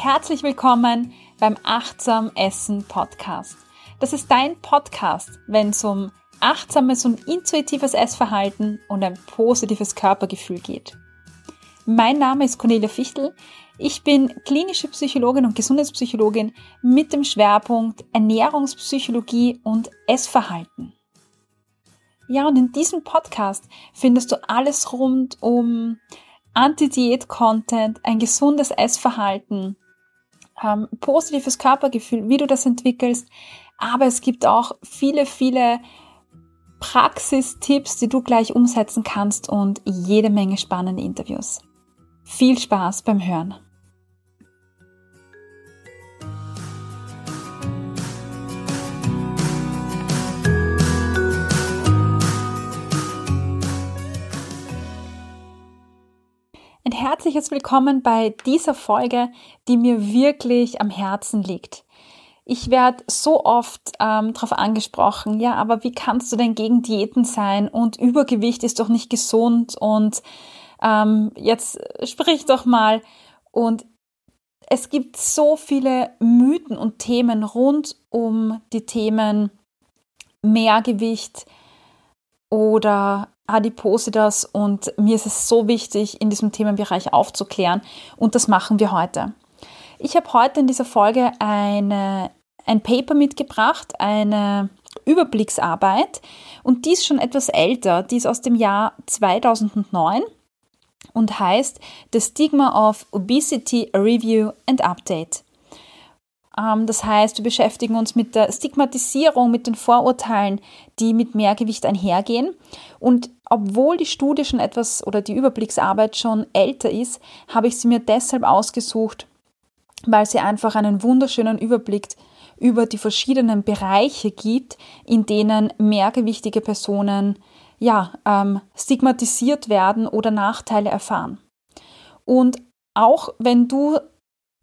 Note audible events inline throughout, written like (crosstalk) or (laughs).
Herzlich willkommen beim Achtsam Essen Podcast. Das ist dein Podcast, wenn es um achtsames und intuitives Essverhalten und ein positives Körpergefühl geht. Mein Name ist Cornelia Fichtel. Ich bin klinische Psychologin und Gesundheitspsychologin mit dem Schwerpunkt Ernährungspsychologie und Essverhalten. Ja, und in diesem Podcast findest du alles rund um Anti-Diät-Content, ein gesundes Essverhalten, ähm, positives Körpergefühl, wie du das entwickelst. Aber es gibt auch viele, viele Praxistipps, die du gleich umsetzen kannst und jede Menge spannende Interviews. Viel Spaß beim Hören. Herzliches Willkommen bei dieser Folge, die mir wirklich am Herzen liegt. Ich werde so oft ähm, darauf angesprochen, ja, aber wie kannst du denn gegen Diäten sein und Übergewicht ist doch nicht gesund und ähm, jetzt sprich doch mal. Und es gibt so viele Mythen und Themen rund um die Themen Mehrgewicht oder Adipositas und mir ist es so wichtig, in diesem Themenbereich aufzuklären und das machen wir heute. Ich habe heute in dieser Folge eine, ein Paper mitgebracht, eine Überblicksarbeit und die ist schon etwas älter, die ist aus dem Jahr 2009 und heißt The Stigma of Obesity Review and Update. Ähm, das heißt, wir beschäftigen uns mit der Stigmatisierung, mit den Vorurteilen, die mit Mehrgewicht einhergehen. Und obwohl die Studie schon etwas oder die Überblicksarbeit schon älter ist, habe ich sie mir deshalb ausgesucht, weil sie einfach einen wunderschönen Überblick über die verschiedenen Bereiche gibt, in denen mehrgewichtige Personen ja, ähm, stigmatisiert werden oder Nachteile erfahren. Und auch wenn du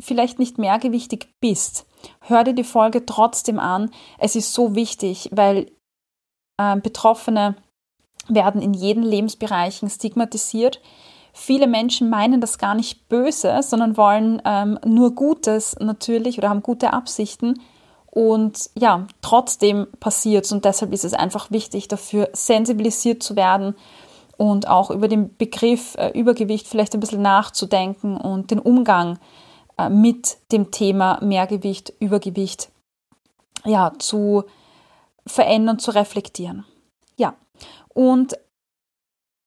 vielleicht nicht mehrgewichtig bist, hör dir die Folge trotzdem an. Es ist so wichtig, weil äh, Betroffene werden in jeden Lebensbereichen stigmatisiert. Viele Menschen meinen das gar nicht böse, sondern wollen ähm, nur Gutes natürlich oder haben gute Absichten. Und ja, trotzdem passiert es und deshalb ist es einfach wichtig, dafür sensibilisiert zu werden und auch über den Begriff äh, Übergewicht vielleicht ein bisschen nachzudenken und den Umgang äh, mit dem Thema Mehrgewicht, Übergewicht ja, zu verändern, zu reflektieren. Ja, und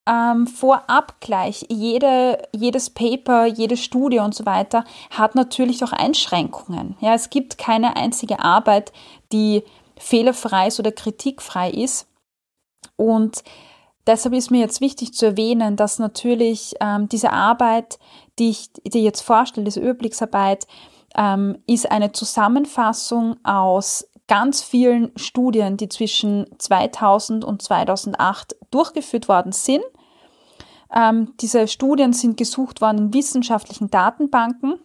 ähm, vorab gleich, jede, jedes Paper, jede Studie und so weiter hat natürlich auch Einschränkungen. Ja, es gibt keine einzige Arbeit, die fehlerfrei ist oder kritikfrei ist. Und deshalb ist mir jetzt wichtig zu erwähnen, dass natürlich ähm, diese Arbeit, die ich dir jetzt vorstelle, diese Überblicksarbeit, ähm, ist eine Zusammenfassung aus ganz vielen Studien, die zwischen 2000 und 2008 durchgeführt worden sind. Ähm, diese Studien sind gesucht worden in wissenschaftlichen Datenbanken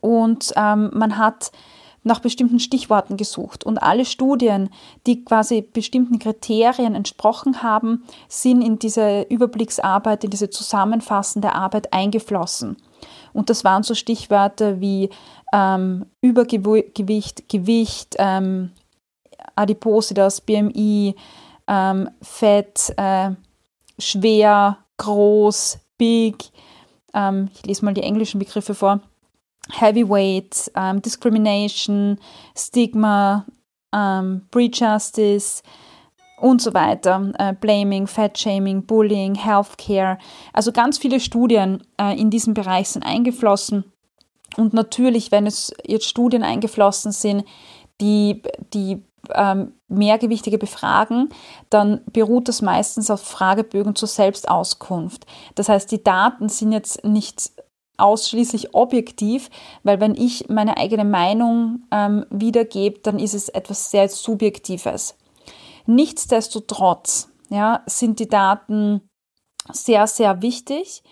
und ähm, man hat nach bestimmten Stichworten gesucht. Und alle Studien, die quasi bestimmten Kriterien entsprochen haben, sind in diese Überblicksarbeit, in diese zusammenfassende Arbeit eingeflossen. Und das waren so Stichwörter wie ähm, Übergewicht, Gewicht, ähm, Adipositas, BMI, ähm, Fett, äh, schwer, groß, big. Ähm, ich lese mal die englischen Begriffe vor. Heavyweight, ähm, Discrimination, Stigma, ähm, Prejustice und so weiter. Äh, Blaming, Fat-Shaming, Bullying, Healthcare. Also ganz viele Studien äh, in diesem Bereich sind eingeflossen. Und natürlich, wenn es jetzt Studien eingeflossen sind, die, die ähm, mehrgewichtige befragen, dann beruht das meistens auf Fragebögen zur Selbstauskunft. Das heißt, die Daten sind jetzt nicht ausschließlich objektiv, weil wenn ich meine eigene Meinung ähm, wiedergebe, dann ist es etwas sehr Subjektives. Nichtsdestotrotz ja, sind die Daten sehr, sehr wichtig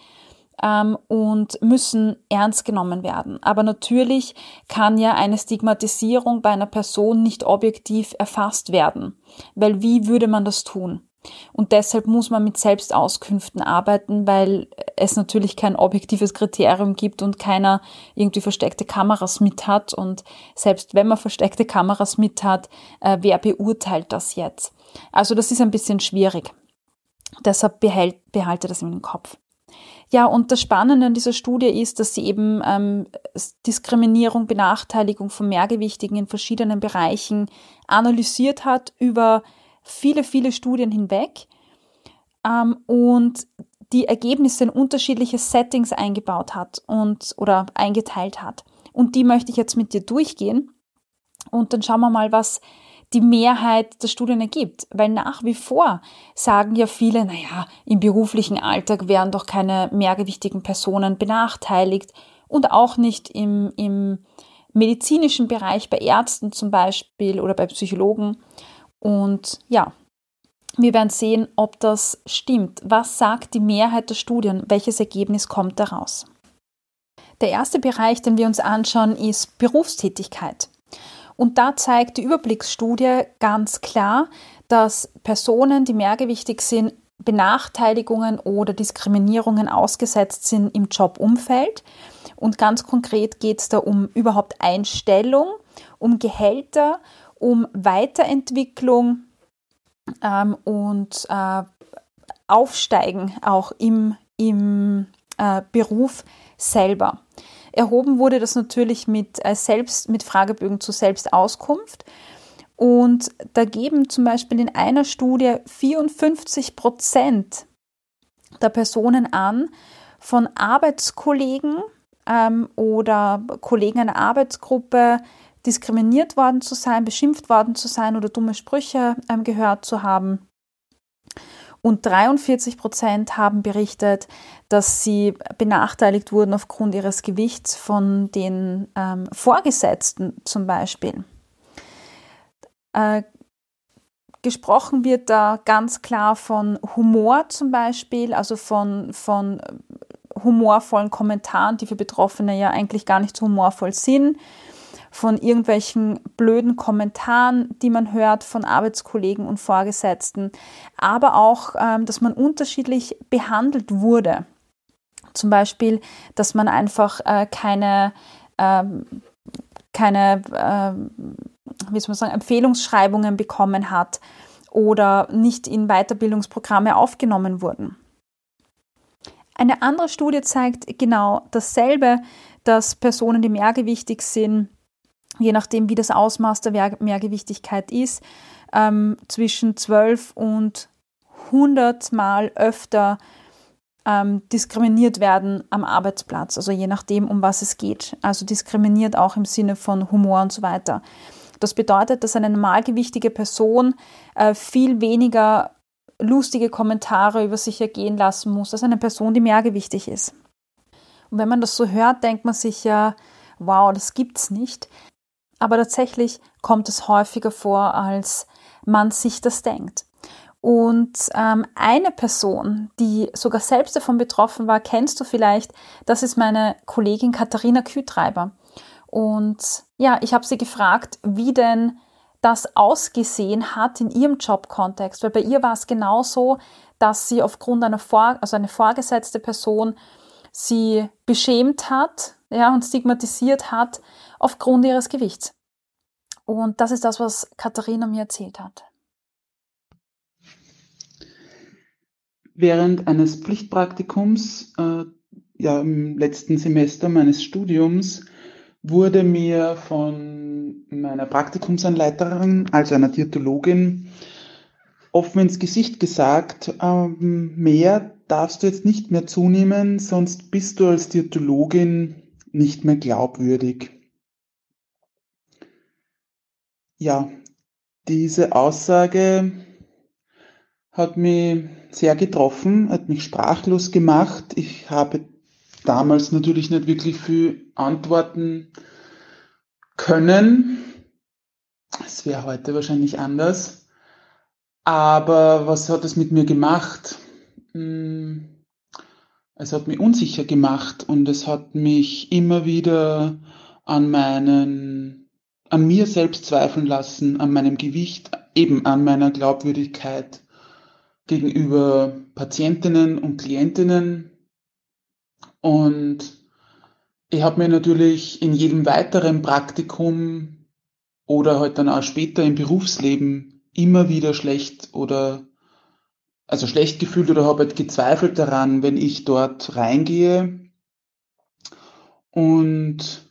ähm, und müssen ernst genommen werden. Aber natürlich kann ja eine Stigmatisierung bei einer Person nicht objektiv erfasst werden, weil wie würde man das tun? Und deshalb muss man mit Selbstauskünften arbeiten, weil es natürlich kein objektives Kriterium gibt und keiner irgendwie versteckte Kameras mit hat. Und selbst wenn man versteckte Kameras mit hat, äh, wer beurteilt das jetzt? Also das ist ein bisschen schwierig. Deshalb behält, behalte das im Kopf. Ja, und das Spannende an dieser Studie ist, dass sie eben ähm, Diskriminierung, Benachteiligung von Mehrgewichtigen in verschiedenen Bereichen analysiert hat über viele, viele Studien hinweg ähm, und die Ergebnisse in unterschiedliche Settings eingebaut hat und oder eingeteilt hat. Und die möchte ich jetzt mit dir durchgehen. Und dann schauen wir mal, was die Mehrheit der Studien ergibt. Weil nach wie vor sagen ja viele, naja, im beruflichen Alltag werden doch keine mehrgewichtigen Personen benachteiligt und auch nicht im, im medizinischen Bereich bei Ärzten zum Beispiel oder bei Psychologen. Und ja, wir werden sehen, ob das stimmt. Was sagt die Mehrheit der Studien? Welches Ergebnis kommt daraus? Der erste Bereich, den wir uns anschauen, ist Berufstätigkeit. Und da zeigt die Überblicksstudie ganz klar, dass Personen, die mehrgewichtig sind, Benachteiligungen oder Diskriminierungen ausgesetzt sind im Jobumfeld. Und ganz konkret geht es da um überhaupt Einstellung, um Gehälter um Weiterentwicklung ähm, und äh, Aufsteigen auch im, im äh, Beruf selber. Erhoben wurde das natürlich mit, äh, Selbst, mit Fragebögen zur Selbstauskunft. Und da geben zum Beispiel in einer Studie 54 Prozent der Personen an, von Arbeitskollegen ähm, oder Kollegen einer Arbeitsgruppe diskriminiert worden zu sein, beschimpft worden zu sein oder dumme Sprüche ähm, gehört zu haben. Und 43 Prozent haben berichtet, dass sie benachteiligt wurden aufgrund ihres Gewichts von den ähm, Vorgesetzten zum Beispiel. Äh, gesprochen wird da ganz klar von Humor zum Beispiel, also von, von humorvollen Kommentaren, die für Betroffene ja eigentlich gar nicht so humorvoll sind von irgendwelchen blöden Kommentaren, die man hört von Arbeitskollegen und Vorgesetzten, aber auch, ähm, dass man unterschiedlich behandelt wurde. Zum Beispiel, dass man einfach äh, keine, ähm, keine äh, wie soll man sagen, Empfehlungsschreibungen bekommen hat oder nicht in Weiterbildungsprogramme aufgenommen wurden. Eine andere Studie zeigt genau dasselbe, dass Personen, die mehrgewichtig sind, je nachdem, wie das Ausmaß der Mehrgewichtigkeit ist, ähm, zwischen 12 und 100 Mal öfter ähm, diskriminiert werden am Arbeitsplatz, also je nachdem, um was es geht. Also diskriminiert auch im Sinne von Humor und so weiter. Das bedeutet, dass eine normalgewichtige Person äh, viel weniger lustige Kommentare über sich ergehen lassen muss als eine Person, die mehrgewichtig ist. Und wenn man das so hört, denkt man sich ja, wow, das gibt's nicht aber tatsächlich kommt es häufiger vor, als man sich das denkt. Und ähm, eine Person, die sogar selbst davon betroffen war, kennst du vielleicht, das ist meine Kollegin Katharina Kühtreiber. Und ja, ich habe sie gefragt, wie denn das ausgesehen hat in ihrem Jobkontext, weil bei ihr war es genauso, dass sie aufgrund einer Vor also eine vorgesetzte Person sie beschämt hat, ja, und stigmatisiert hat aufgrund ihres Gewichts. Und das ist das, was Katharina mir erzählt hat. Während eines Pflichtpraktikums, äh, ja, im letzten Semester meines Studiums, wurde mir von meiner Praktikumsanleiterin, also einer Diätologin, offen ins Gesicht gesagt, ähm, mehr darfst du jetzt nicht mehr zunehmen, sonst bist du als Diätologin nicht mehr glaubwürdig. Ja, diese Aussage hat mich sehr getroffen, hat mich sprachlos gemacht. Ich habe damals natürlich nicht wirklich viel antworten können. Es wäre heute wahrscheinlich anders. Aber was hat es mit mir gemacht? Hm, es hat mich unsicher gemacht und es hat mich immer wieder an meinen an mir selbst zweifeln lassen, an meinem Gewicht, eben an meiner Glaubwürdigkeit gegenüber Patientinnen und Klientinnen. Und ich habe mir natürlich in jedem weiteren Praktikum oder halt dann auch später im Berufsleben immer wieder schlecht oder also schlecht gefühlt oder habe halt gezweifelt daran, wenn ich dort reingehe und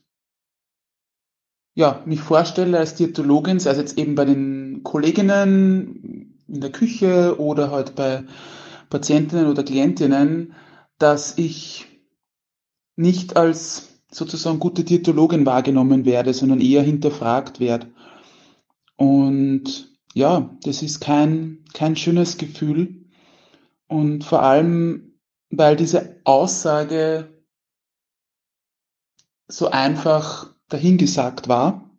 ja, mich vorstelle als Diätologin, sei es jetzt eben bei den Kolleginnen in der Küche oder halt bei Patientinnen oder Klientinnen, dass ich nicht als sozusagen gute Diätologin wahrgenommen werde, sondern eher hinterfragt werde. Und ja, das ist kein, kein schönes Gefühl. Und vor allem, weil diese Aussage so einfach dahingesagt war.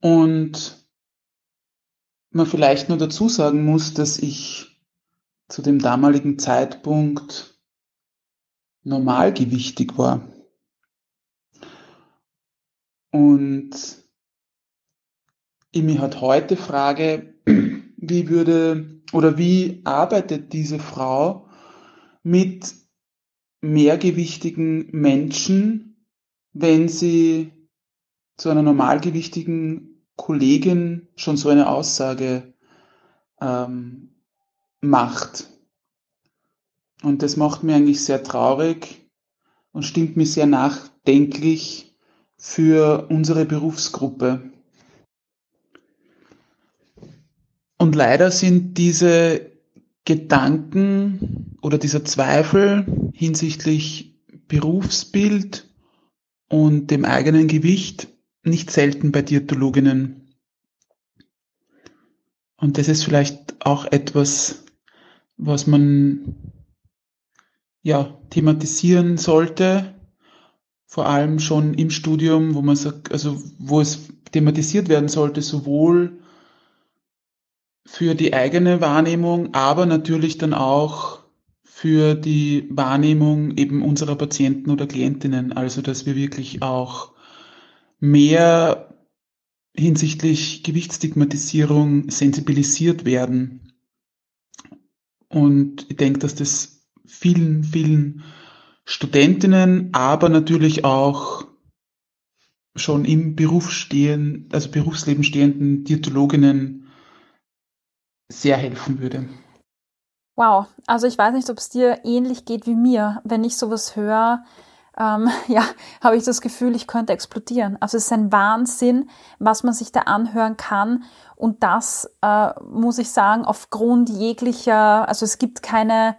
Und man vielleicht nur dazu sagen muss, dass ich zu dem damaligen Zeitpunkt normalgewichtig war. Und ich mich heute frage, wie würde oder wie arbeitet diese Frau mit mehrgewichtigen Menschen, wenn sie zu einer normalgewichtigen Kollegin schon so eine Aussage ähm, macht. Und das macht mir eigentlich sehr traurig und stimmt mir sehr nachdenklich für unsere Berufsgruppe. Und leider sind diese Gedanken oder dieser Zweifel hinsichtlich Berufsbild und dem eigenen Gewicht nicht selten bei Diätologinnen. Und das ist vielleicht auch etwas, was man ja thematisieren sollte, vor allem schon im Studium, wo man sagt, also wo es thematisiert werden sollte, sowohl für die eigene Wahrnehmung, aber natürlich dann auch für die Wahrnehmung eben unserer Patienten oder Klientinnen. Also, dass wir wirklich auch mehr hinsichtlich Gewichtsstigmatisierung sensibilisiert werden. Und ich denke, dass das vielen, vielen Studentinnen, aber natürlich auch schon im Beruf stehen, also Berufsleben stehenden Diätologinnen sehr helfen würde. Wow, also ich weiß nicht, ob es dir ähnlich geht wie mir. Wenn ich sowas höre, ähm, (laughs) ja, habe ich das Gefühl, ich könnte explodieren. Also es ist ein Wahnsinn, was man sich da anhören kann. Und das äh, muss ich sagen, aufgrund jeglicher, also es gibt keine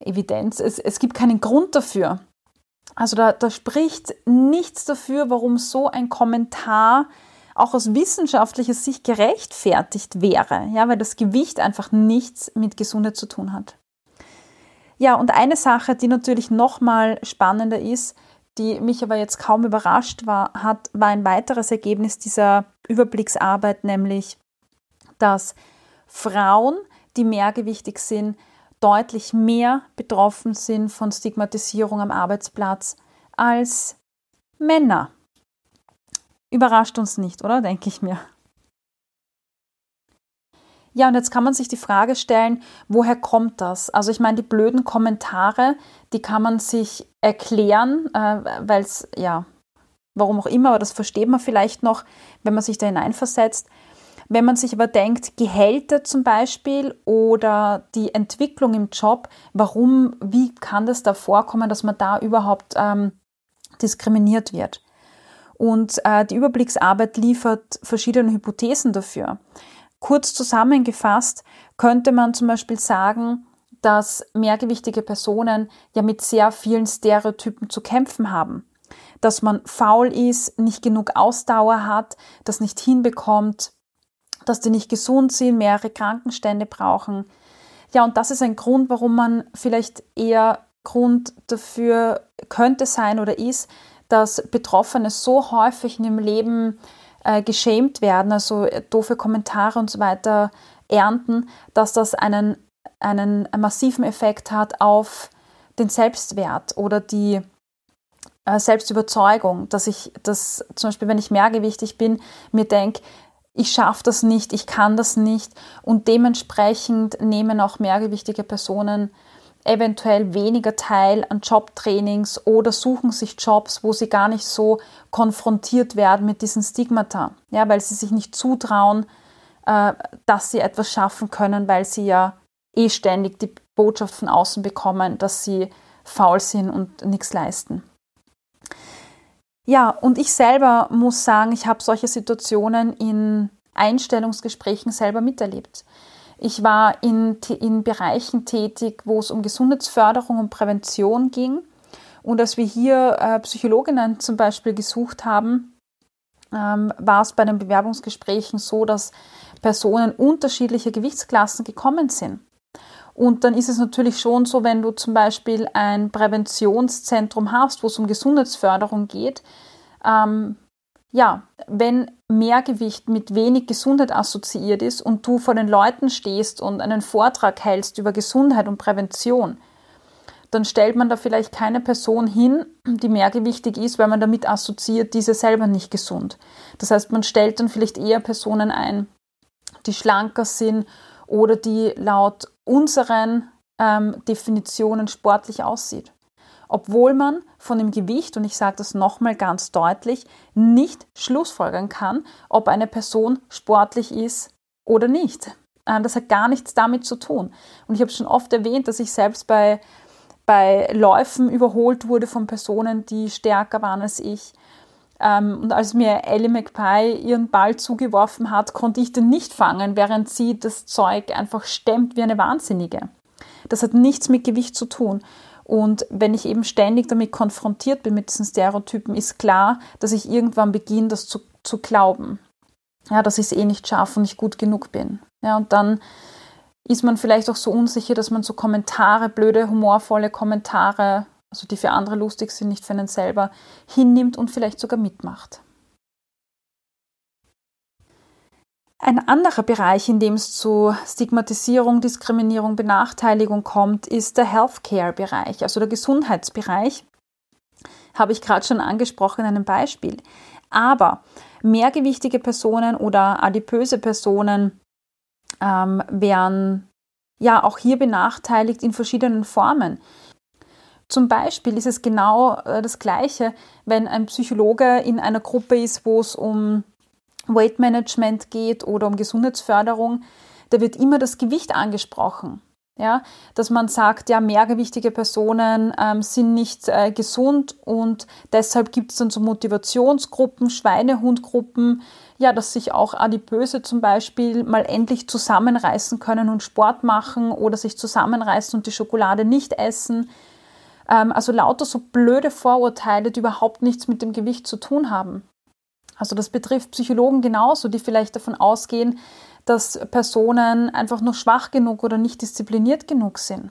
Evidenz, es, es gibt keinen Grund dafür. Also da, da spricht nichts dafür, warum so ein Kommentar auch aus wissenschaftlicher Sicht gerechtfertigt wäre, ja, weil das Gewicht einfach nichts mit Gesundheit zu tun hat. Ja, und eine Sache, die natürlich nochmal spannender ist, die mich aber jetzt kaum überrascht war, hat, war ein weiteres Ergebnis dieser Überblicksarbeit, nämlich, dass Frauen, die mehrgewichtig sind, deutlich mehr betroffen sind von Stigmatisierung am Arbeitsplatz als Männer. Überrascht uns nicht, oder? Denke ich mir. Ja, und jetzt kann man sich die Frage stellen, woher kommt das? Also ich meine, die blöden Kommentare, die kann man sich erklären, äh, weil es, ja, warum auch immer, aber das versteht man vielleicht noch, wenn man sich da hineinversetzt. Wenn man sich aber denkt, Gehälter zum Beispiel oder die Entwicklung im Job, warum, wie kann das da vorkommen, dass man da überhaupt ähm, diskriminiert wird? Und äh, die Überblicksarbeit liefert verschiedene Hypothesen dafür. Kurz zusammengefasst könnte man zum Beispiel sagen, dass mehrgewichtige Personen ja mit sehr vielen Stereotypen zu kämpfen haben. Dass man faul ist, nicht genug Ausdauer hat, das nicht hinbekommt, dass die nicht gesund sind, mehrere Krankenstände brauchen. Ja, und das ist ein Grund, warum man vielleicht eher Grund dafür könnte sein oder ist, dass Betroffene so häufig in ihrem Leben äh, geschämt werden, also doofe Kommentare und so weiter ernten, dass das einen, einen massiven Effekt hat auf den Selbstwert oder die äh, Selbstüberzeugung, dass ich das zum Beispiel, wenn ich mehrgewichtig bin, mir denke, ich schaffe das nicht, ich kann das nicht und dementsprechend nehmen auch mehrgewichtige Personen eventuell weniger teil an Jobtrainings oder suchen sich Jobs, wo sie gar nicht so konfrontiert werden mit diesen Stigmata, ja, weil sie sich nicht zutrauen, äh, dass sie etwas schaffen können, weil sie ja eh ständig die Botschaft von außen bekommen, dass sie faul sind und nichts leisten. Ja, und ich selber muss sagen, ich habe solche Situationen in Einstellungsgesprächen selber miterlebt. Ich war in, in Bereichen tätig, wo es um Gesundheitsförderung und Prävention ging. Und als wir hier äh, Psychologinnen zum Beispiel gesucht haben, ähm, war es bei den Bewerbungsgesprächen so, dass Personen unterschiedlicher Gewichtsklassen gekommen sind. Und dann ist es natürlich schon so, wenn du zum Beispiel ein Präventionszentrum hast, wo es um Gesundheitsförderung geht, ähm, ja, wenn Mehrgewicht mit wenig Gesundheit assoziiert ist und du vor den Leuten stehst und einen Vortrag hältst über Gesundheit und Prävention, dann stellt man da vielleicht keine Person hin, die mehrgewichtig ist, weil man damit assoziiert, diese selber nicht gesund. Das heißt, man stellt dann vielleicht eher Personen ein, die schlanker sind oder die laut unseren ähm, Definitionen sportlich aussieht. Obwohl man von dem Gewicht, und ich sage das nochmal ganz deutlich, nicht schlussfolgern kann, ob eine Person sportlich ist oder nicht. Ähm, das hat gar nichts damit zu tun. Und ich habe schon oft erwähnt, dass ich selbst bei, bei Läufen überholt wurde von Personen, die stärker waren als ich. Ähm, und als mir Ellie McPie ihren Ball zugeworfen hat, konnte ich den nicht fangen, während sie das Zeug einfach stemmt wie eine Wahnsinnige. Das hat nichts mit Gewicht zu tun. Und wenn ich eben ständig damit konfrontiert bin mit diesen Stereotypen, ist klar, dass ich irgendwann beginne, das zu, zu glauben. Ja, dass ich es eh nicht schaffe und nicht gut genug bin. Ja, und dann ist man vielleicht auch so unsicher, dass man so Kommentare, blöde, humorvolle Kommentare also die für andere lustig sind, nicht für einen selber, hinnimmt und vielleicht sogar mitmacht. Ein anderer Bereich, in dem es zu Stigmatisierung, Diskriminierung, Benachteiligung kommt, ist der Healthcare-Bereich, also der Gesundheitsbereich. Habe ich gerade schon angesprochen in einem Beispiel. Aber mehrgewichtige Personen oder adipöse Personen ähm, werden ja auch hier benachteiligt in verschiedenen Formen. Zum Beispiel ist es genau äh, das Gleiche, wenn ein Psychologe in einer Gruppe ist, wo es um Weight Management geht oder um Gesundheitsförderung. Da wird immer das Gewicht angesprochen. Ja, dass man sagt, ja, mehrgewichtige Personen ähm, sind nicht äh, gesund und deshalb gibt es dann so Motivationsgruppen, Schweinehundgruppen, ja, dass sich auch Adipöse zum Beispiel mal endlich zusammenreißen können und Sport machen oder sich zusammenreißen und die Schokolade nicht essen. Ähm, also lauter so blöde Vorurteile, die überhaupt nichts mit dem Gewicht zu tun haben. Also das betrifft Psychologen genauso, die vielleicht davon ausgehen, dass Personen einfach nur schwach genug oder nicht diszipliniert genug sind.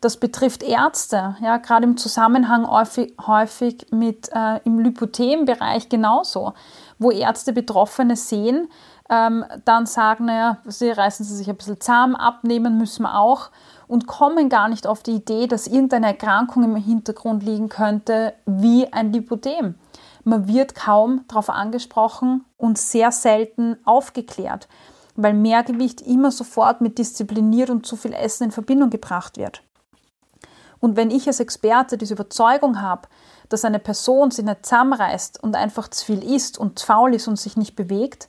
Das betrifft Ärzte, ja, gerade im Zusammenhang häufig, häufig mit äh, im Lipothem-Bereich genauso, wo Ärzte Betroffene sehen, ähm, dann sagen, naja, sie reißen sie sich ein bisschen zahm, abnehmen müssen wir auch und kommen gar nicht auf die Idee, dass irgendeine Erkrankung im Hintergrund liegen könnte, wie ein Lipodem. Man wird kaum darauf angesprochen und sehr selten aufgeklärt, weil Mehrgewicht immer sofort mit diszipliniert und zu viel Essen in Verbindung gebracht wird. Und wenn ich als Experte diese Überzeugung habe, dass eine Person sich nicht zusammenreißt und einfach zu viel isst und faul ist und sich nicht bewegt,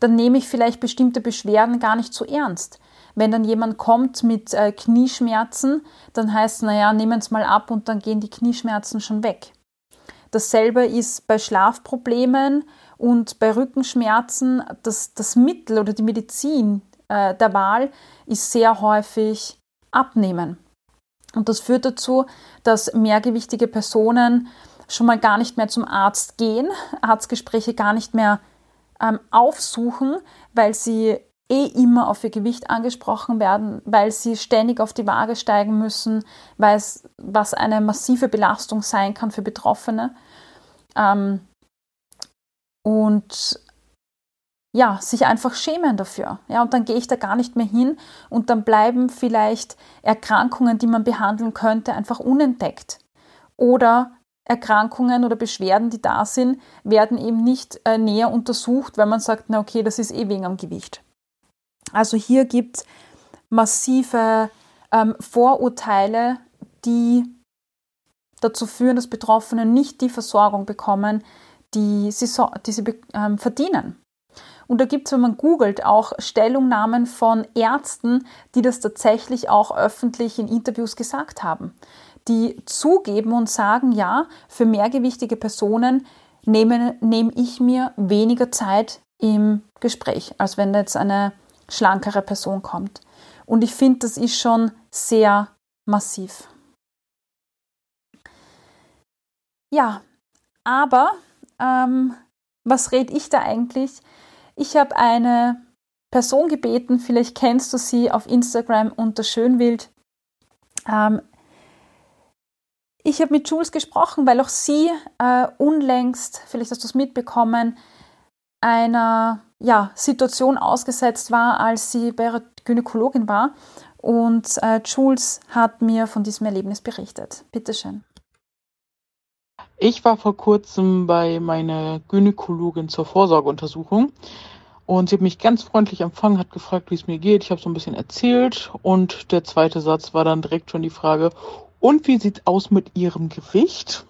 dann nehme ich vielleicht bestimmte Beschwerden gar nicht so ernst, wenn dann jemand kommt mit äh, Knieschmerzen, dann heißt es, naja, nehmen es mal ab und dann gehen die Knieschmerzen schon weg. Dasselbe ist bei Schlafproblemen und bei Rückenschmerzen. Das, das Mittel oder die Medizin äh, der Wahl ist sehr häufig Abnehmen. Und das führt dazu, dass mehrgewichtige Personen schon mal gar nicht mehr zum Arzt gehen, Arztgespräche gar nicht mehr ähm, aufsuchen, weil sie eh immer auf ihr Gewicht angesprochen werden, weil sie ständig auf die Waage steigen müssen, weil es, was eine massive Belastung sein kann für Betroffene. Ähm, und ja, sich einfach schämen dafür. Ja, und dann gehe ich da gar nicht mehr hin und dann bleiben vielleicht Erkrankungen, die man behandeln könnte, einfach unentdeckt. Oder Erkrankungen oder Beschwerden, die da sind, werden eben nicht äh, näher untersucht, weil man sagt, na okay, das ist eh wegen am Gewicht. Also hier gibt es massive ähm, Vorurteile, die dazu führen, dass Betroffene nicht die Versorgung bekommen, die sie, so, die sie ähm, verdienen. Und da gibt es, wenn man googelt, auch Stellungnahmen von Ärzten, die das tatsächlich auch öffentlich in Interviews gesagt haben, die zugeben und sagen, ja, für mehrgewichtige Personen nehme, nehme ich mir weniger Zeit im Gespräch, als wenn jetzt eine schlankere Person kommt. Und ich finde, das ist schon sehr massiv. Ja, aber ähm, was rede ich da eigentlich? Ich habe eine Person gebeten, vielleicht kennst du sie auf Instagram unter Schönwild. Ähm, ich habe mit Jules gesprochen, weil auch sie äh, unlängst, vielleicht hast du es mitbekommen, einer ja, Situation ausgesetzt war, als sie bei ihrer Gynäkologin war. Und äh, Jules hat mir von diesem Erlebnis berichtet. Bitteschön. Ich war vor kurzem bei meiner Gynäkologin zur Vorsorgeuntersuchung und sie hat mich ganz freundlich empfangen, hat gefragt, wie es mir geht. Ich habe so ein bisschen erzählt und der zweite Satz war dann direkt schon die Frage, und wie sieht aus mit ihrem Gewicht?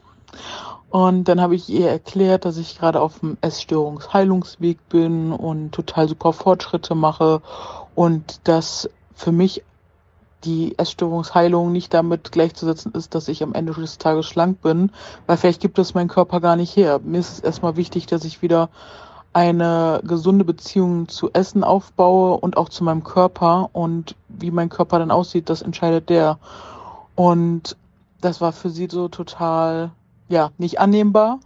Und dann habe ich ihr erklärt, dass ich gerade auf dem Essstörungsheilungsweg bin und total super Fortschritte mache und dass für mich die Essstörungsheilung nicht damit gleichzusetzen ist, dass ich am Ende des Tages schlank bin, weil vielleicht gibt es mein Körper gar nicht her. Mir ist es erstmal wichtig, dass ich wieder eine gesunde Beziehung zu Essen aufbaue und auch zu meinem Körper und wie mein Körper dann aussieht, das entscheidet der. Und das war für sie so total, ja, nicht annehmbar.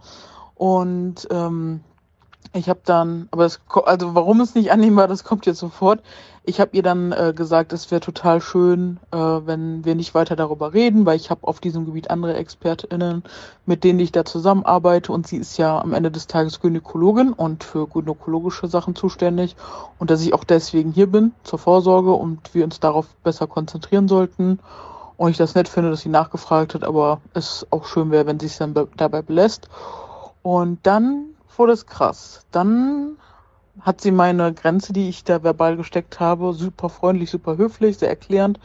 Und ähm, ich habe dann, aber es, also warum es nicht annehmbar, das kommt jetzt sofort. Ich habe ihr dann äh, gesagt, es wäre total schön, äh, wenn wir nicht weiter darüber reden, weil ich habe auf diesem Gebiet andere ExpertInnen, mit denen ich da zusammenarbeite und sie ist ja am Ende des Tages Gynäkologin und für gynäkologische Sachen zuständig und dass ich auch deswegen hier bin zur Vorsorge und wir uns darauf besser konzentrieren sollten. Und ich das nett finde, dass sie nachgefragt hat, aber es auch schön wäre, wenn sie es dann dabei belässt. Und dann wurde es krass. Dann hat sie meine Grenze, die ich da verbal gesteckt habe, super freundlich, super höflich, sehr erklärend,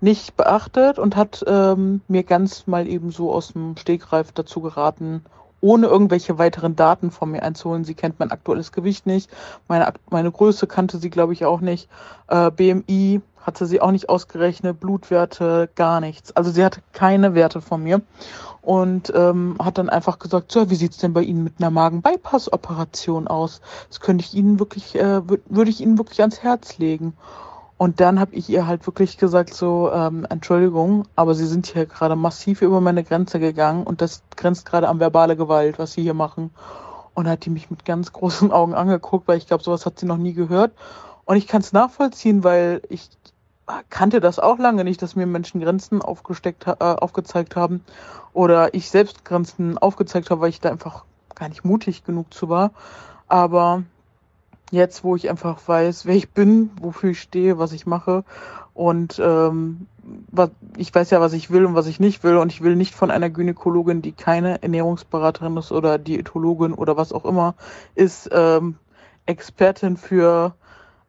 nicht beachtet und hat ähm, mir ganz mal eben so aus dem Stegreif dazu geraten, ohne irgendwelche weiteren Daten von mir einzuholen. Sie kennt mein aktuelles Gewicht nicht, meine, meine Größe kannte sie, glaube ich, auch nicht. Äh, BMI hatte sie auch nicht ausgerechnet, Blutwerte, gar nichts. Also sie hatte keine Werte von mir und ähm, hat dann einfach gesagt, so, wie sieht's denn bei Ihnen mit einer Magen-Bypass-Operation aus? Das könnte ich Ihnen wirklich, äh, würde ich Ihnen wirklich ans Herz legen. Und dann habe ich ihr halt wirklich gesagt, so, ähm, Entschuldigung, aber Sie sind hier gerade massiv über meine Grenze gegangen und das grenzt gerade an verbale Gewalt, was Sie hier machen. Und hat die mich mit ganz großen (laughs) Augen angeguckt, weil ich glaube, sowas hat sie noch nie gehört. Und ich kann es nachvollziehen, weil ich kannte das auch lange nicht, dass mir Menschen Grenzen aufgesteckt, äh, aufgezeigt haben oder ich selbst Grenzen aufgezeigt habe, weil ich da einfach gar nicht mutig genug zu war. Aber jetzt, wo ich einfach weiß, wer ich bin, wofür ich stehe, was ich mache und ähm, was, ich weiß ja, was ich will und was ich nicht will und ich will nicht von einer Gynäkologin, die keine Ernährungsberaterin ist oder Diätologin oder was auch immer ist, ähm, Expertin für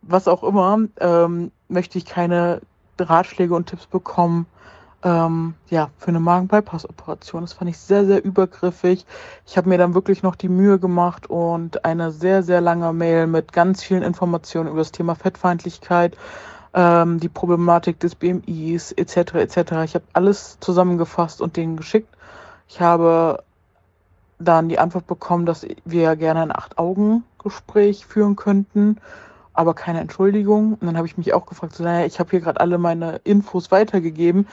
was auch immer, ähm, möchte ich keine Ratschläge und Tipps bekommen, ähm, ja, für eine Magen-Bypass-Operation. Das fand ich sehr, sehr übergriffig. Ich habe mir dann wirklich noch die Mühe gemacht und eine sehr, sehr lange Mail mit ganz vielen Informationen über das Thema Fettfeindlichkeit, ähm, die Problematik des BMIs etc. etc. Ich habe alles zusammengefasst und denen geschickt. Ich habe dann die Antwort bekommen, dass wir gerne ein Acht-Augen-Gespräch führen könnten aber keine Entschuldigung. Und dann habe ich mich auch gefragt, so, naja, ich habe hier gerade alle meine Infos weitergegeben.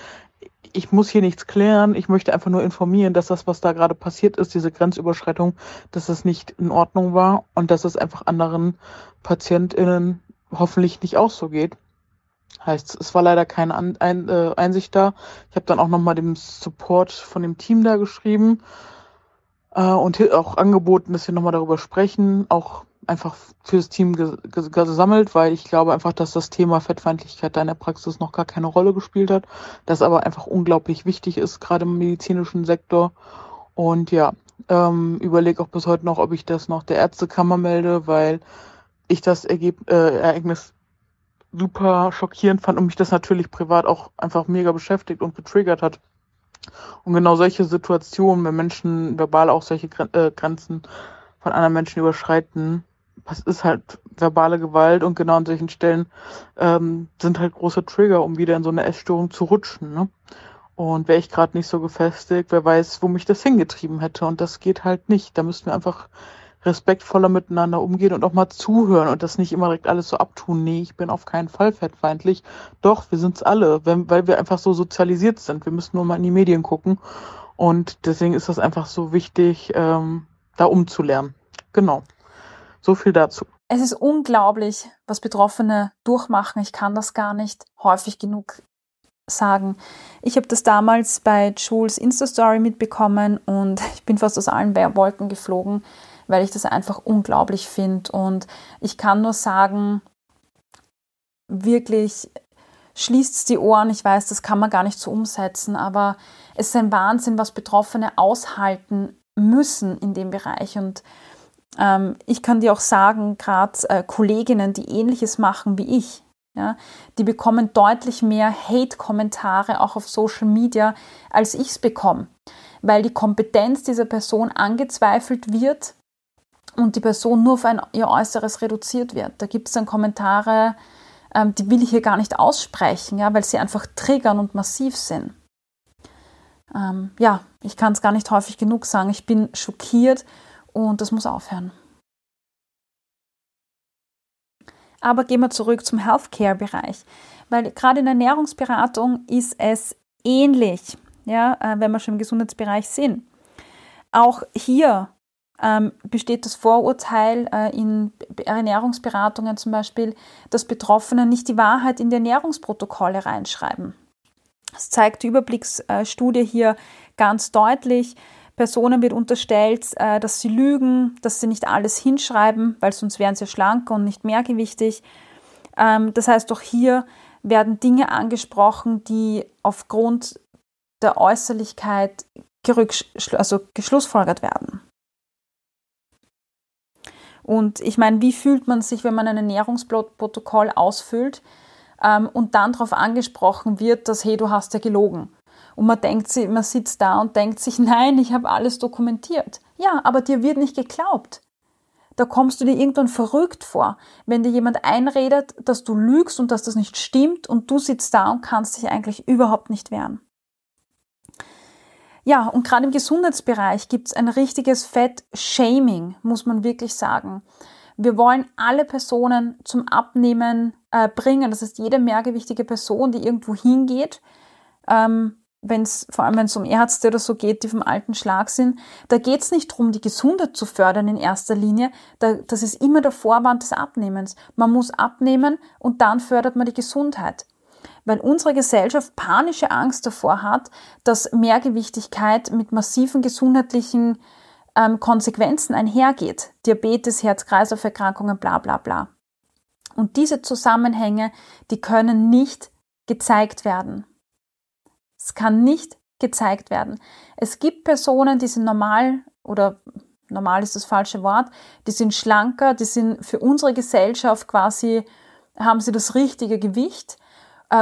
Ich muss hier nichts klären. Ich möchte einfach nur informieren, dass das, was da gerade passiert ist, diese Grenzüberschreitung, dass das nicht in Ordnung war und dass es einfach anderen PatientInnen hoffentlich nicht auch so geht. Heißt, es war leider keine An Ein äh, Einsicht da. Ich habe dann auch nochmal dem Support von dem Team da geschrieben äh, und auch angeboten, dass wir nochmal darüber sprechen, auch einfach fürs Team gesammelt, weil ich glaube einfach, dass das Thema Fettfeindlichkeit da in der Praxis noch gar keine Rolle gespielt hat, das aber einfach unglaublich wichtig ist, gerade im medizinischen Sektor. Und ja, ähm, überlege auch bis heute noch, ob ich das noch der Ärztekammer melde, weil ich das Ergeb äh, Ereignis super schockierend fand und mich das natürlich privat auch einfach mega beschäftigt und getriggert hat. Und genau solche Situationen, wenn Menschen verbal auch solche äh, Grenzen von anderen Menschen überschreiten, das ist halt verbale Gewalt und genau an solchen Stellen ähm, sind halt große Trigger, um wieder in so eine Essstörung zu rutschen. Ne? Und wäre ich gerade nicht so gefestigt, wer weiß, wo mich das hingetrieben hätte. Und das geht halt nicht. Da müssten wir einfach respektvoller miteinander umgehen und auch mal zuhören und das nicht immer direkt alles so abtun. Nee, ich bin auf keinen Fall fettfeindlich. Doch, wir sind's alle, wenn, weil wir einfach so sozialisiert sind. Wir müssen nur mal in die Medien gucken. Und deswegen ist das einfach so wichtig, ähm, da umzulernen. Genau. So viel dazu. Es ist unglaublich, was Betroffene durchmachen. Ich kann das gar nicht häufig genug sagen. Ich habe das damals bei Jules Insta-Story mitbekommen und ich bin fast aus allen Wolken geflogen, weil ich das einfach unglaublich finde. Und ich kann nur sagen, wirklich schließt die Ohren. Ich weiß, das kann man gar nicht so umsetzen, aber es ist ein Wahnsinn, was Betroffene aushalten müssen in dem Bereich. Und ähm, ich kann dir auch sagen, gerade äh, Kolleginnen, die ähnliches machen wie ich, ja, die bekommen deutlich mehr Hate-Kommentare auch auf Social Media, als ich es bekomme, weil die Kompetenz dieser Person angezweifelt wird und die Person nur auf ein, ihr Äußeres reduziert wird. Da gibt es dann Kommentare, ähm, die will ich hier gar nicht aussprechen, ja, weil sie einfach triggern und massiv sind. Ähm, ja, ich kann es gar nicht häufig genug sagen. Ich bin schockiert und das muss aufhören. Aber gehen wir zurück zum Healthcare-Bereich, weil gerade in der Ernährungsberatung ist es ähnlich, ja, äh, wenn wir schon im Gesundheitsbereich sind. Auch hier ähm, besteht das Vorurteil äh, in Ernährungsberatungen zum Beispiel, dass Betroffene nicht die Wahrheit in die Ernährungsprotokolle reinschreiben. Das zeigt die Überblicksstudie hier ganz deutlich. Personen wird unterstellt, äh, dass sie lügen, dass sie nicht alles hinschreiben, weil sonst wären sie schlanker und nicht mehrgewichtig. Ähm, das heißt, auch hier werden Dinge angesprochen, die aufgrund der Äußerlichkeit also geschlussfolgert werden. Und ich meine, wie fühlt man sich, wenn man ein Ernährungsprotokoll ausfüllt ähm, und dann darauf angesprochen wird, dass, hey, du hast ja gelogen. Und man denkt sich, man sitzt da und denkt sich, (laughs) nein, ich habe alles dokumentiert. Ja, aber dir wird nicht geglaubt. Da kommst du dir irgendwann verrückt vor, wenn dir jemand einredet, dass du lügst und dass das nicht stimmt und du sitzt da und kannst dich eigentlich überhaupt nicht wehren. Ja, und gerade im Gesundheitsbereich gibt es ein richtiges Fett-Shaming, muss man wirklich sagen. Wir wollen alle Personen zum Abnehmen äh, bringen. Das heißt, jede mehrgewichtige Person, die irgendwo hingeht, ähm, wenn es vor allem wenn es um Ärzte oder so geht, die vom alten Schlag sind, da geht es nicht darum, die Gesundheit zu fördern in erster Linie. Da, das ist immer der Vorwand des Abnehmens. Man muss abnehmen und dann fördert man die Gesundheit. Weil unsere Gesellschaft panische Angst davor hat, dass Mehrgewichtigkeit mit massiven gesundheitlichen ähm, Konsequenzen einhergeht. Diabetes, Herz-Kreislauf-Erkrankungen, bla bla bla. Und diese Zusammenhänge, die können nicht gezeigt werden. Es kann nicht gezeigt werden. Es gibt Personen, die sind normal oder normal ist das falsche Wort, die sind schlanker, die sind für unsere Gesellschaft quasi, haben sie das richtige Gewicht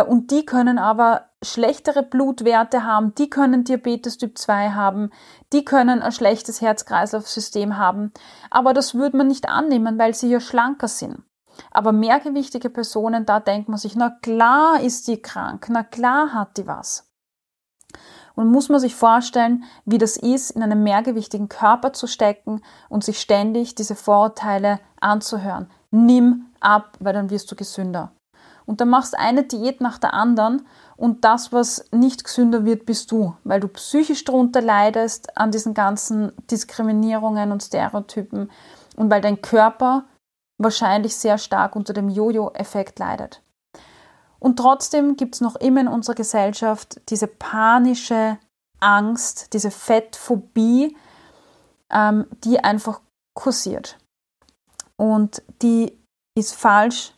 und die können aber schlechtere Blutwerte haben, die können Diabetes Typ 2 haben, die können ein schlechtes Herz-Kreislauf-System haben, aber das würde man nicht annehmen, weil sie ja schlanker sind. Aber mehrgewichtige Personen, da denkt man sich, na klar ist die krank, na klar hat die was. Und muss man sich vorstellen, wie das ist, in einem mehrgewichtigen Körper zu stecken und sich ständig diese Vorurteile anzuhören. Nimm ab, weil dann wirst du gesünder. Und dann machst eine Diät nach der anderen und das, was nicht gesünder wird, bist du, weil du psychisch darunter leidest an diesen ganzen Diskriminierungen und Stereotypen und weil dein Körper wahrscheinlich sehr stark unter dem Jojo-Effekt leidet. Und trotzdem gibt es noch immer in unserer Gesellschaft diese panische Angst, diese Fettphobie, ähm, die einfach kursiert. Und die ist falsch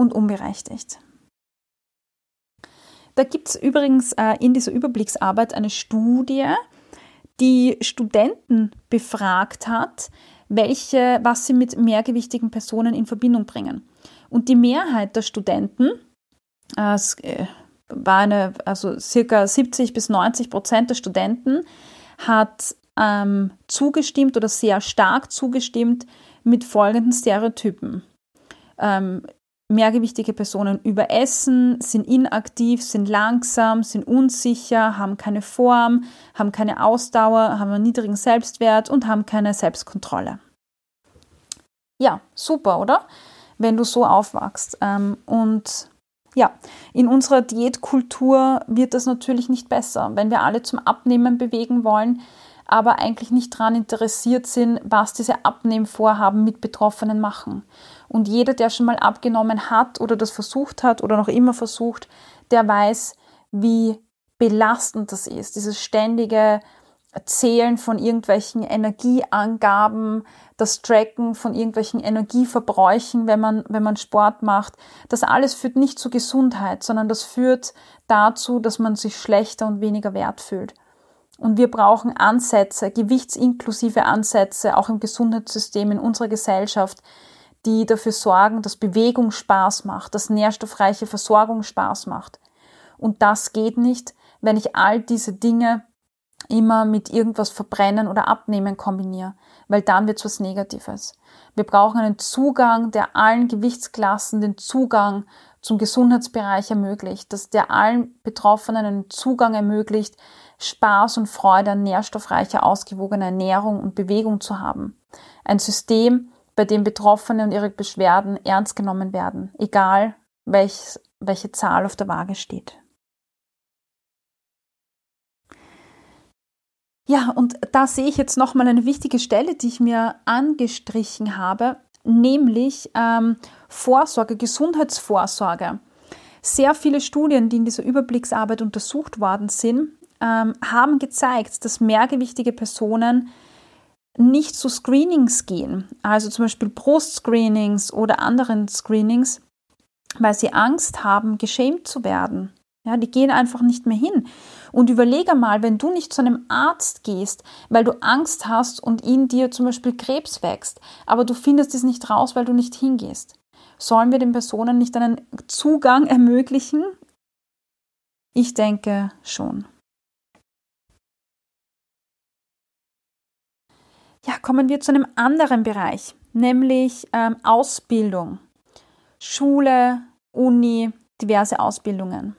und unberechtigt. Da gibt es übrigens äh, in dieser Überblicksarbeit eine Studie, die Studenten befragt hat, welche, was sie mit mehrgewichtigen Personen in Verbindung bringen. Und die Mehrheit der Studenten, äh, es äh, war eine, also circa 70 bis 90 Prozent der Studenten, hat ähm, zugestimmt oder sehr stark zugestimmt mit folgenden Stereotypen. Ähm, mehrgewichtige Personen überessen, sind inaktiv, sind langsam, sind unsicher, haben keine Form, haben keine Ausdauer, haben einen niedrigen Selbstwert und haben keine Selbstkontrolle. Ja, super, oder? Wenn du so aufwachst. Ähm, und ja, in unserer Diätkultur wird das natürlich nicht besser. Wenn wir alle zum Abnehmen bewegen wollen, aber eigentlich nicht daran interessiert sind, was diese Abnehmvorhaben mit Betroffenen machen. Und jeder, der schon mal abgenommen hat oder das versucht hat oder noch immer versucht, der weiß, wie belastend das ist. Dieses ständige Zählen von irgendwelchen Energieangaben, das Tracken von irgendwelchen Energieverbräuchen, wenn man, wenn man Sport macht. Das alles führt nicht zur Gesundheit, sondern das führt dazu, dass man sich schlechter und weniger wert fühlt. Und wir brauchen Ansätze, gewichtsinklusive Ansätze, auch im Gesundheitssystem in unserer Gesellschaft, die dafür sorgen, dass Bewegung Spaß macht, dass nährstoffreiche Versorgung Spaß macht. Und das geht nicht, wenn ich all diese Dinge immer mit irgendwas verbrennen oder abnehmen kombiniere, weil dann wird es was Negatives. Wir brauchen einen Zugang, der allen Gewichtsklassen den Zugang zum Gesundheitsbereich ermöglicht, dass der allen Betroffenen einen Zugang ermöglicht, Spaß und Freude an nährstoffreicher, ausgewogener Ernährung und Bewegung zu haben. Ein System, bei dem Betroffene und ihre Beschwerden ernst genommen werden, egal welch, welche Zahl auf der Waage steht. Ja, und da sehe ich jetzt nochmal eine wichtige Stelle, die ich mir angestrichen habe, nämlich ähm, Vorsorge, Gesundheitsvorsorge. Sehr viele Studien, die in dieser Überblicksarbeit untersucht worden sind, ähm, haben gezeigt, dass mehrgewichtige Personen nicht zu Screenings gehen, also zum Beispiel Brustscreenings oder anderen Screenings, weil sie Angst haben, geschämt zu werden. Ja, die gehen einfach nicht mehr hin. Und überlege mal, wenn du nicht zu einem Arzt gehst, weil du Angst hast und in dir zum Beispiel Krebs wächst, aber du findest es nicht raus, weil du nicht hingehst. Sollen wir den Personen nicht einen Zugang ermöglichen? Ich denke schon. Ja, kommen wir zu einem anderen Bereich, nämlich ähm, Ausbildung. Schule, Uni, diverse Ausbildungen.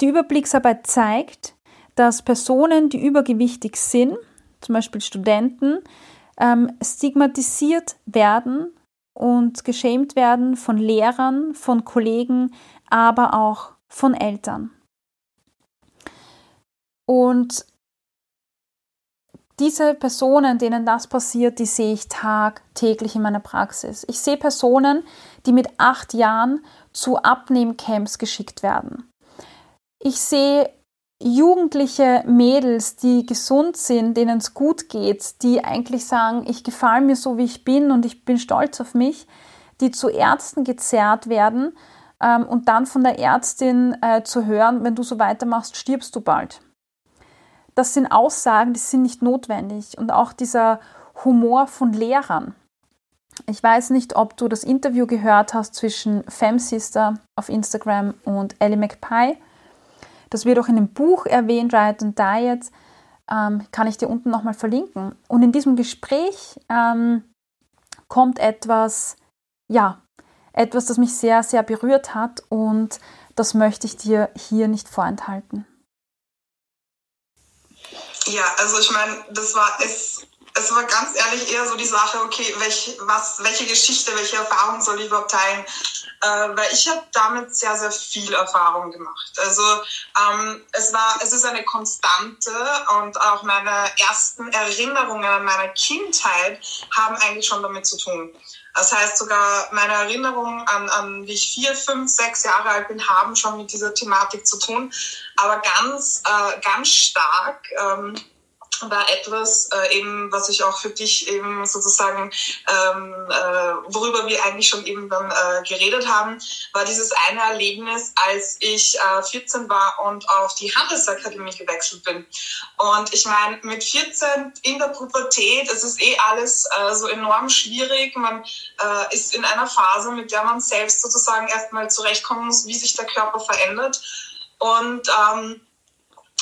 Die Überblicksarbeit zeigt, dass Personen, die übergewichtig sind, zum Beispiel Studenten, ähm, stigmatisiert werden und geschämt werden von Lehrern, von Kollegen, aber auch von Eltern. Und diese Personen, denen das passiert, die sehe ich tagtäglich in meiner Praxis. Ich sehe Personen, die mit acht Jahren zu Abnehmcamps geschickt werden. Ich sehe jugendliche Mädels, die gesund sind, denen es gut geht, die eigentlich sagen, ich gefalle mir so, wie ich bin und ich bin stolz auf mich, die zu Ärzten gezerrt werden ähm, und dann von der Ärztin äh, zu hören, wenn du so weitermachst, stirbst du bald das sind Aussagen, die sind nicht notwendig. Und auch dieser Humor von Lehrern. Ich weiß nicht, ob du das Interview gehört hast zwischen Femsister auf Instagram und Ellie McPie. Das wird auch in dem Buch erwähnt, Riot and Diet. Ähm, kann ich dir unten nochmal verlinken. Und in diesem Gespräch ähm, kommt etwas, ja, etwas, das mich sehr, sehr berührt hat und das möchte ich dir hier nicht vorenthalten. Ja, also ich meine, das war es. Es war ganz ehrlich eher so die Sache, okay, welch, was, welche Geschichte, welche Erfahrung soll ich überhaupt teilen? Äh, weil ich habe damit sehr, sehr viel Erfahrung gemacht. Also ähm, es war, es ist eine Konstante und auch meine ersten Erinnerungen an meine Kindheit haben eigentlich schon damit zu tun. Das heißt, sogar meine Erinnerungen an, an wie ich vier, fünf, sechs Jahre alt bin, haben schon mit dieser Thematik zu tun. Aber ganz, äh, ganz stark ähm, war etwas äh, eben, was ich auch für dich eben sozusagen, ähm, äh, worüber wir eigentlich schon eben dann äh, geredet haben, war dieses eine Erlebnis, als ich äh, 14 war und auf die Handelsakademie gewechselt bin. Und ich meine, mit 14 in der Pubertät, es ist eh alles äh, so enorm schwierig. Man äh, ist in einer Phase, mit der man selbst sozusagen erstmal zurechtkommen muss, wie sich der Körper verändert. Und ähm,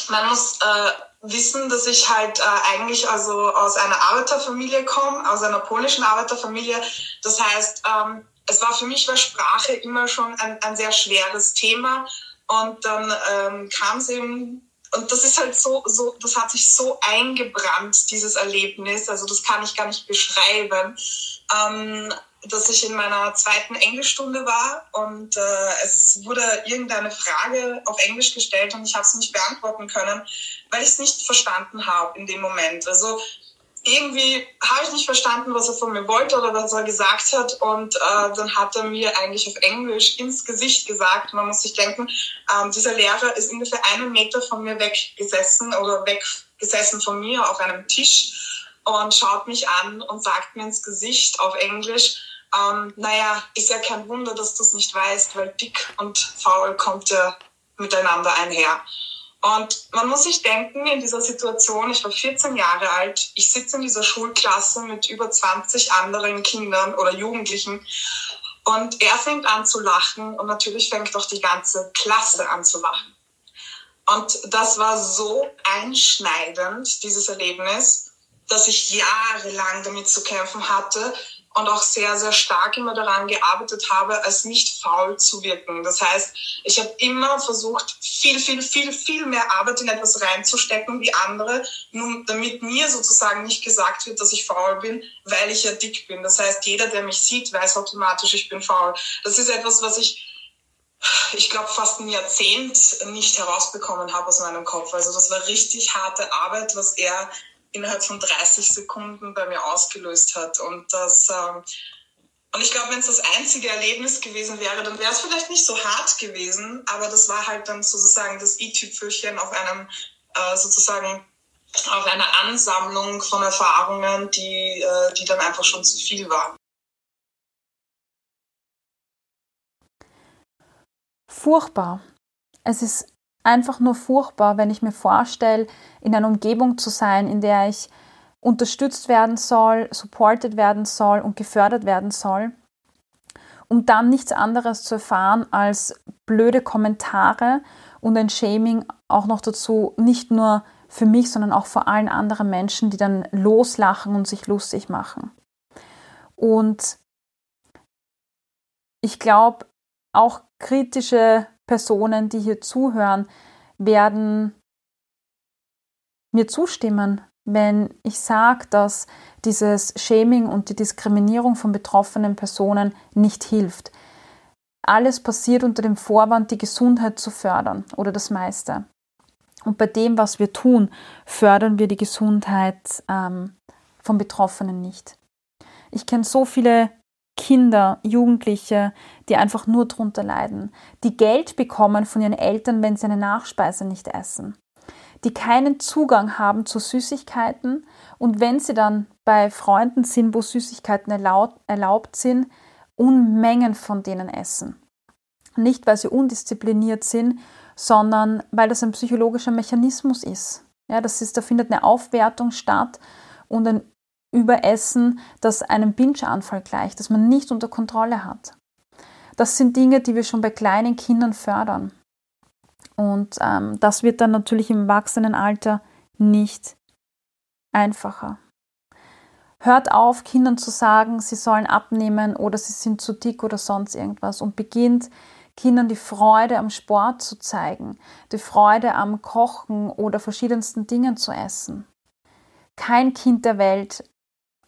man muss äh, wissen, dass ich halt äh, eigentlich also aus einer Arbeiterfamilie komme, aus einer polnischen Arbeiterfamilie. Das heißt, ähm, es war für mich war Sprache immer schon ein, ein sehr schweres Thema. Und dann ähm, kam es eben, und das ist halt so, so, das hat sich so eingebrannt, dieses Erlebnis. Also das kann ich gar nicht beschreiben. Ähm, dass ich in meiner zweiten Englischstunde war und äh, es wurde irgendeine Frage auf Englisch gestellt und ich habe es nicht beantworten können, weil ich es nicht verstanden habe in dem Moment. Also irgendwie habe ich nicht verstanden, was er von mir wollte oder was er gesagt hat. Und äh, dann hat er mir eigentlich auf Englisch ins Gesicht gesagt. Man muss sich denken, ähm, dieser Lehrer ist ungefähr einen Meter von mir weggesessen oder weggesessen von mir auf einem Tisch und schaut mich an und sagt mir ins Gesicht auf Englisch, ähm, naja, ist ja kein Wunder, dass du es nicht weißt, weil dick und faul kommt ja miteinander einher. Und man muss sich denken, in dieser Situation, ich war 14 Jahre alt, ich sitze in dieser Schulklasse mit über 20 anderen Kindern oder Jugendlichen und er fängt an zu lachen und natürlich fängt auch die ganze Klasse an zu lachen. Und das war so einschneidend, dieses Erlebnis, dass ich jahrelang damit zu kämpfen hatte, und auch sehr, sehr stark immer daran gearbeitet habe, als nicht faul zu wirken. Das heißt, ich habe immer versucht, viel, viel, viel, viel mehr Arbeit in etwas reinzustecken wie andere, nun, damit mir sozusagen nicht gesagt wird, dass ich faul bin, weil ich ja dick bin. Das heißt, jeder, der mich sieht, weiß automatisch, ich bin faul. Das ist etwas, was ich ich glaube, fast ein Jahrzehnt nicht herausbekommen habe aus meinem Kopf. Also das war richtig harte Arbeit, was er innerhalb von 30 Sekunden bei mir ausgelöst hat. Und das, ähm, und ich glaube, wenn es das einzige Erlebnis gewesen wäre, dann wäre es vielleicht nicht so hart gewesen, aber das war halt dann sozusagen das i-Tüpfelchen auf einem, äh, sozusagen, auf einer Ansammlung von Erfahrungen, die, äh, die dann einfach schon zu viel waren. Furchtbar. Es ist einfach nur furchtbar, wenn ich mir vorstelle, in einer Umgebung zu sein, in der ich unterstützt werden soll, supported werden soll und gefördert werden soll, um dann nichts anderes zu erfahren als blöde Kommentare und ein Shaming auch noch dazu, nicht nur für mich, sondern auch vor allen anderen Menschen, die dann loslachen und sich lustig machen. Und ich glaube, auch kritische Personen, die hier zuhören, werden mir zustimmen, wenn ich sage, dass dieses Shaming und die Diskriminierung von betroffenen Personen nicht hilft. Alles passiert unter dem Vorwand, die Gesundheit zu fördern oder das meiste. Und bei dem, was wir tun, fördern wir die Gesundheit ähm, von Betroffenen nicht. Ich kenne so viele Kinder, Jugendliche, die einfach nur drunter leiden, die Geld bekommen von ihren Eltern, wenn sie eine Nachspeise nicht essen, die keinen Zugang haben zu Süßigkeiten und wenn sie dann bei Freunden sind, wo Süßigkeiten erlaubt, erlaubt sind, Unmengen von denen essen. Nicht, weil sie undiszipliniert sind, sondern weil das ein psychologischer Mechanismus ist. Ja, das ist, da findet eine Aufwertung statt und ein Überessen, das einem Binge-Anfall gleicht, das man nicht unter Kontrolle hat. Das sind Dinge, die wir schon bei kleinen Kindern fördern. Und ähm, das wird dann natürlich im Erwachsenenalter nicht einfacher. Hört auf, Kindern zu sagen, sie sollen abnehmen oder sie sind zu dick oder sonst irgendwas und beginnt Kindern die Freude am Sport zu zeigen, die Freude am Kochen oder verschiedensten Dingen zu essen. Kein Kind der Welt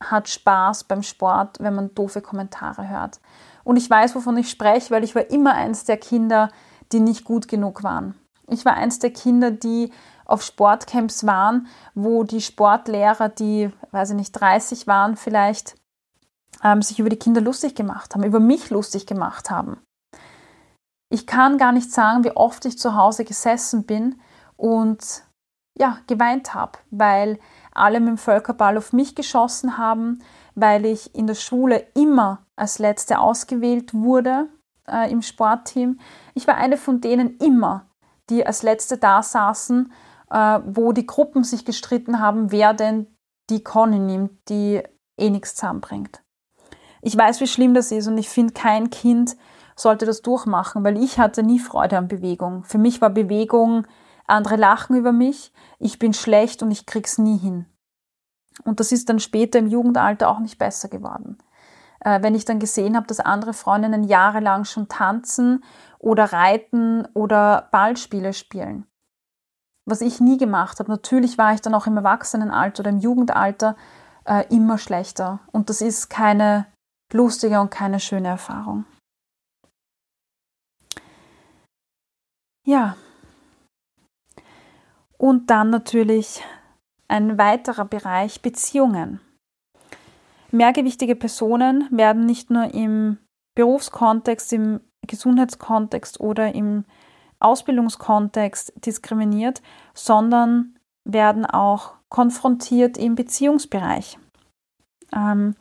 hat Spaß beim Sport, wenn man doofe Kommentare hört. Und ich weiß, wovon ich spreche, weil ich war immer eins der Kinder, die nicht gut genug waren. Ich war eins der Kinder, die auf Sportcamps waren, wo die Sportlehrer, die, weiß ich nicht, 30 waren vielleicht, ähm, sich über die Kinder lustig gemacht haben, über mich lustig gemacht haben. Ich kann gar nicht sagen, wie oft ich zu Hause gesessen bin und ja, geweint habe, weil mit dem Völkerball auf mich geschossen haben, weil ich in der Schule immer als Letzte ausgewählt wurde äh, im Sportteam. Ich war eine von denen immer, die als Letzte da saßen, äh, wo die Gruppen sich gestritten haben, wer denn die Conny nimmt, die eh nichts zusammenbringt. Ich weiß, wie schlimm das ist und ich finde, kein Kind sollte das durchmachen, weil ich hatte nie Freude an Bewegung. Für mich war Bewegung, andere lachen über mich, ich bin schlecht und ich krieg's nie hin. Und das ist dann später im Jugendalter auch nicht besser geworden. Äh, wenn ich dann gesehen habe, dass andere Freundinnen jahrelang schon tanzen oder reiten oder Ballspiele spielen. Was ich nie gemacht habe. Natürlich war ich dann auch im Erwachsenenalter oder im Jugendalter äh, immer schlechter. Und das ist keine lustige und keine schöne Erfahrung. Ja. Und dann natürlich ein weiterer Bereich Beziehungen. Mehrgewichtige Personen werden nicht nur im Berufskontext, im Gesundheitskontext oder im Ausbildungskontext diskriminiert, sondern werden auch konfrontiert im Beziehungsbereich. Ähm,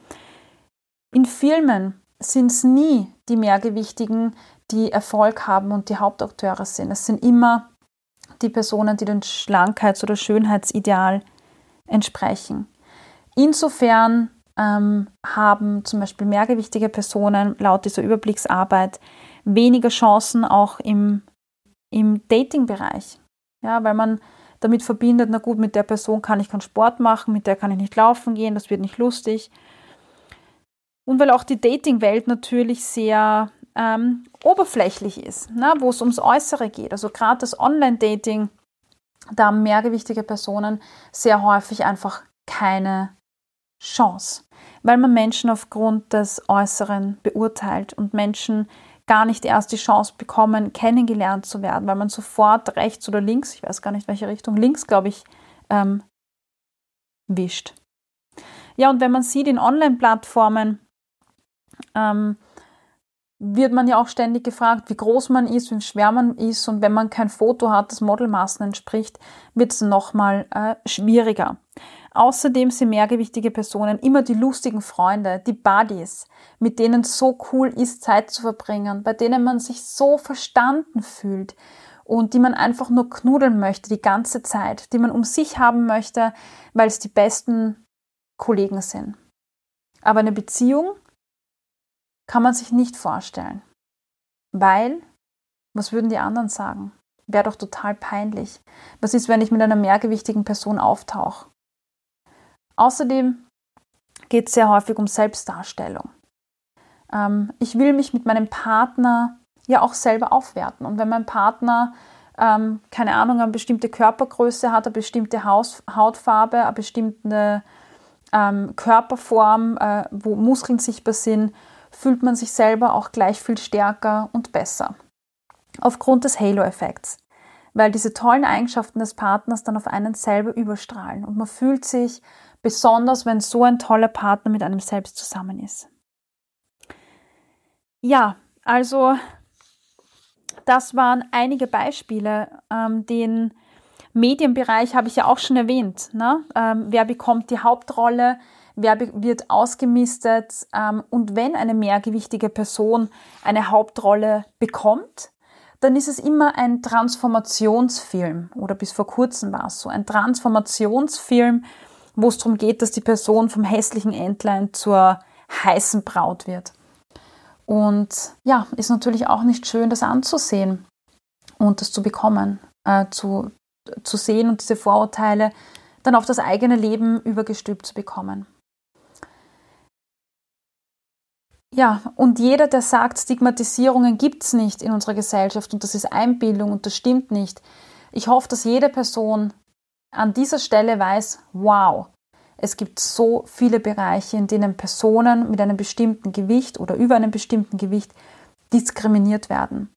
in Filmen sind es nie die Mehrgewichtigen, die Erfolg haben und die Hauptakteure sind. Es sind immer die Personen, die dem Schlankheits- oder Schönheitsideal entsprechen. Insofern ähm, haben zum Beispiel mehrgewichtige Personen laut dieser Überblicksarbeit weniger Chancen auch im, im Dating-Bereich. Ja, weil man damit verbindet, na gut, mit der Person kann ich keinen Sport machen, mit der kann ich nicht laufen gehen, das wird nicht lustig. Und weil auch die Dating-Welt natürlich sehr ähm, oberflächlich ist, ne, wo es ums Äußere geht. Also gerade das Online-Dating, da haben mehrgewichtige Personen sehr häufig einfach keine Chance, weil man Menschen aufgrund des Äußeren beurteilt und Menschen gar nicht erst die Chance bekommen, kennengelernt zu werden, weil man sofort rechts oder links, ich weiß gar nicht welche Richtung, links glaube ich, ähm, wischt. Ja, und wenn man sieht in Online-Plattformen, ähm, wird man ja auch ständig gefragt, wie groß man ist, wie schwer man ist. Und wenn man kein Foto hat, das Modelmaßen entspricht, wird es nochmal äh, schwieriger. Außerdem sind mehrgewichtige Personen immer die lustigen Freunde, die Buddies, mit denen so cool ist, Zeit zu verbringen, bei denen man sich so verstanden fühlt und die man einfach nur knudeln möchte die ganze Zeit, die man um sich haben möchte, weil es die besten Kollegen sind. Aber eine Beziehung kann man sich nicht vorstellen. Weil, was würden die anderen sagen? Wäre doch total peinlich. Was ist, wenn ich mit einer mehrgewichtigen Person auftauche? Außerdem geht es sehr häufig um Selbstdarstellung. Ähm, ich will mich mit meinem Partner ja auch selber aufwerten. Und wenn mein Partner, ähm, keine Ahnung, eine bestimmte Körpergröße hat, eine bestimmte Haus Hautfarbe, eine bestimmte ähm, Körperform, äh, wo Muskeln sichtbar sind, fühlt man sich selber auch gleich viel stärker und besser. Aufgrund des Halo-Effekts. Weil diese tollen Eigenschaften des Partners dann auf einen selber überstrahlen und man fühlt sich besonders, wenn so ein toller Partner mit einem selbst zusammen ist. Ja, also das waren einige Beispiele. Ähm, den Medienbereich habe ich ja auch schon erwähnt. Ne? Ähm, wer bekommt die Hauptrolle? Wer wird ausgemistet ähm, und wenn eine mehrgewichtige Person eine Hauptrolle bekommt, dann ist es immer ein Transformationsfilm oder bis vor kurzem war es so, ein Transformationsfilm, wo es darum geht, dass die Person vom hässlichen Entlein zur heißen Braut wird. Und ja, ist natürlich auch nicht schön, das anzusehen und das zu bekommen, äh, zu, zu sehen und diese Vorurteile dann auf das eigene Leben übergestülpt zu bekommen. Ja, und jeder, der sagt, Stigmatisierungen gibt es nicht in unserer Gesellschaft und das ist Einbildung und das stimmt nicht. Ich hoffe, dass jede Person an dieser Stelle weiß, wow, es gibt so viele Bereiche, in denen Personen mit einem bestimmten Gewicht oder über einem bestimmten Gewicht diskriminiert werden.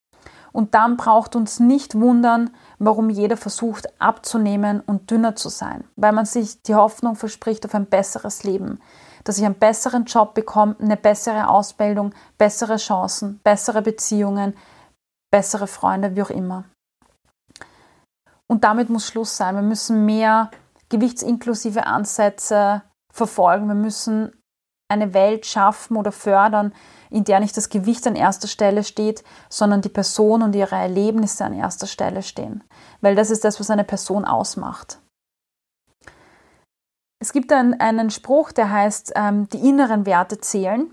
Und dann braucht uns nicht wundern, warum jeder versucht abzunehmen und dünner zu sein, weil man sich die Hoffnung verspricht auf ein besseres Leben dass ich einen besseren Job bekomme, eine bessere Ausbildung, bessere Chancen, bessere Beziehungen, bessere Freunde, wie auch immer. Und damit muss Schluss sein. Wir müssen mehr gewichtsinklusive Ansätze verfolgen. Wir müssen eine Welt schaffen oder fördern, in der nicht das Gewicht an erster Stelle steht, sondern die Person und ihre Erlebnisse an erster Stelle stehen. Weil das ist das, was eine Person ausmacht. Es gibt einen, einen Spruch, der heißt, ähm, die inneren Werte zählen.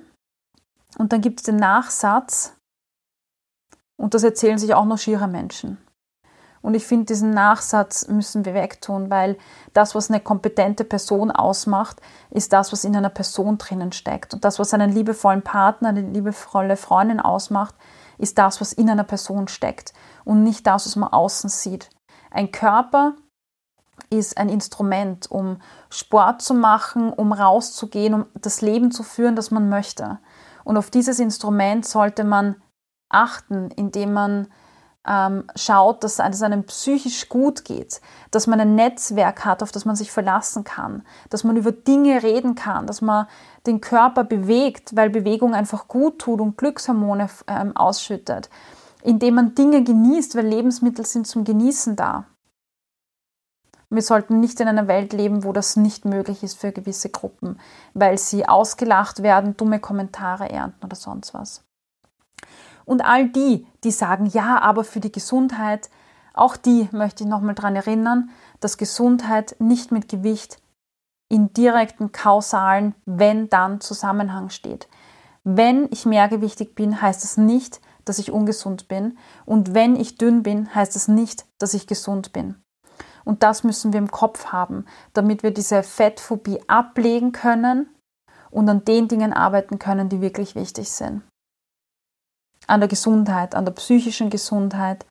Und dann gibt es den Nachsatz, und das erzählen sich auch noch schiere Menschen. Und ich finde, diesen Nachsatz müssen wir wegtun, weil das, was eine kompetente Person ausmacht, ist das, was in einer Person drinnen steckt. Und das, was einen liebevollen Partner, eine liebevolle Freundin ausmacht, ist das, was in einer Person steckt und nicht das, was man außen sieht. Ein Körper ist ein Instrument, um Sport zu machen, um rauszugehen, um das Leben zu führen, das man möchte. Und auf dieses Instrument sollte man achten, indem man ähm, schaut, dass es einem psychisch gut geht, dass man ein Netzwerk hat, auf das man sich verlassen kann, dass man über Dinge reden kann, dass man den Körper bewegt, weil Bewegung einfach gut tut und Glückshormone ähm, ausschüttet, indem man Dinge genießt, weil Lebensmittel sind zum Genießen da. Wir sollten nicht in einer Welt leben, wo das nicht möglich ist für gewisse Gruppen, weil sie ausgelacht werden, dumme Kommentare ernten oder sonst was. Und all die, die sagen, ja, aber für die Gesundheit, auch die möchte ich nochmal daran erinnern, dass Gesundheit nicht mit Gewicht in direkten kausalen Wenn-Dann Zusammenhang steht. Wenn ich mehrgewichtig bin, heißt es das nicht, dass ich ungesund bin. Und wenn ich dünn bin, heißt es das nicht, dass ich gesund bin. Und das müssen wir im Kopf haben, damit wir diese Fettphobie ablegen können und an den Dingen arbeiten können, die wirklich wichtig sind an der Gesundheit, an der psychischen Gesundheit,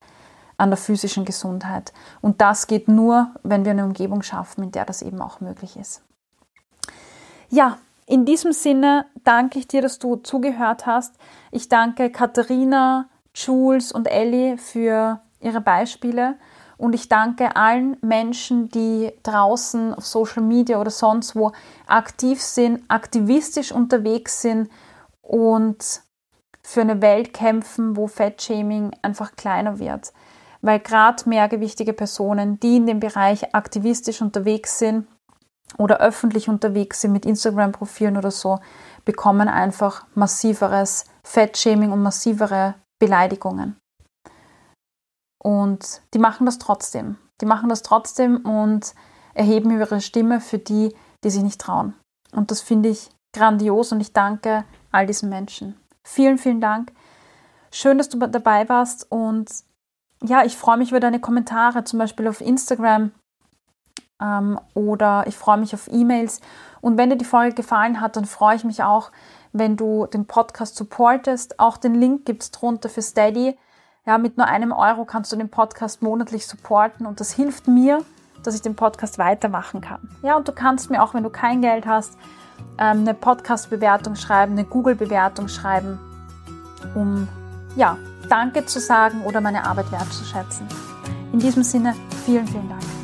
an der physischen Gesundheit. Und das geht nur, wenn wir eine Umgebung schaffen, in der das eben auch möglich ist. Ja, in diesem Sinne danke ich dir, dass du zugehört hast. Ich danke Katharina, Jules und Ellie für ihre Beispiele. Und ich danke allen Menschen, die draußen auf Social Media oder sonst wo aktiv sind, aktivistisch unterwegs sind und für eine Welt kämpfen, wo Fettshaming einfach kleiner wird. Weil gerade mehrgewichtige Personen, die in dem Bereich aktivistisch unterwegs sind oder öffentlich unterwegs sind mit Instagram-Profilen oder so, bekommen einfach massiveres Fettshaming und massivere Beleidigungen. Und die machen das trotzdem. Die machen das trotzdem und erheben ihre Stimme für die, die sich nicht trauen. Und das finde ich grandios und ich danke all diesen Menschen. Vielen, vielen Dank. Schön, dass du dabei warst und ja, ich freue mich über deine Kommentare, zum Beispiel auf Instagram ähm, oder ich freue mich auf E-Mails. Und wenn dir die Folge gefallen hat, dann freue ich mich auch, wenn du den Podcast supportest. Auch den Link gibt es drunter für Steady. Ja, mit nur einem Euro kannst du den Podcast monatlich supporten und das hilft mir, dass ich den Podcast weitermachen kann. Ja, und du kannst mir auch, wenn du kein Geld hast, ähm, eine Podcast-Bewertung schreiben, eine Google-Bewertung schreiben, um ja, Danke zu sagen oder meine Arbeit wertzuschätzen. In diesem Sinne, vielen, vielen Dank.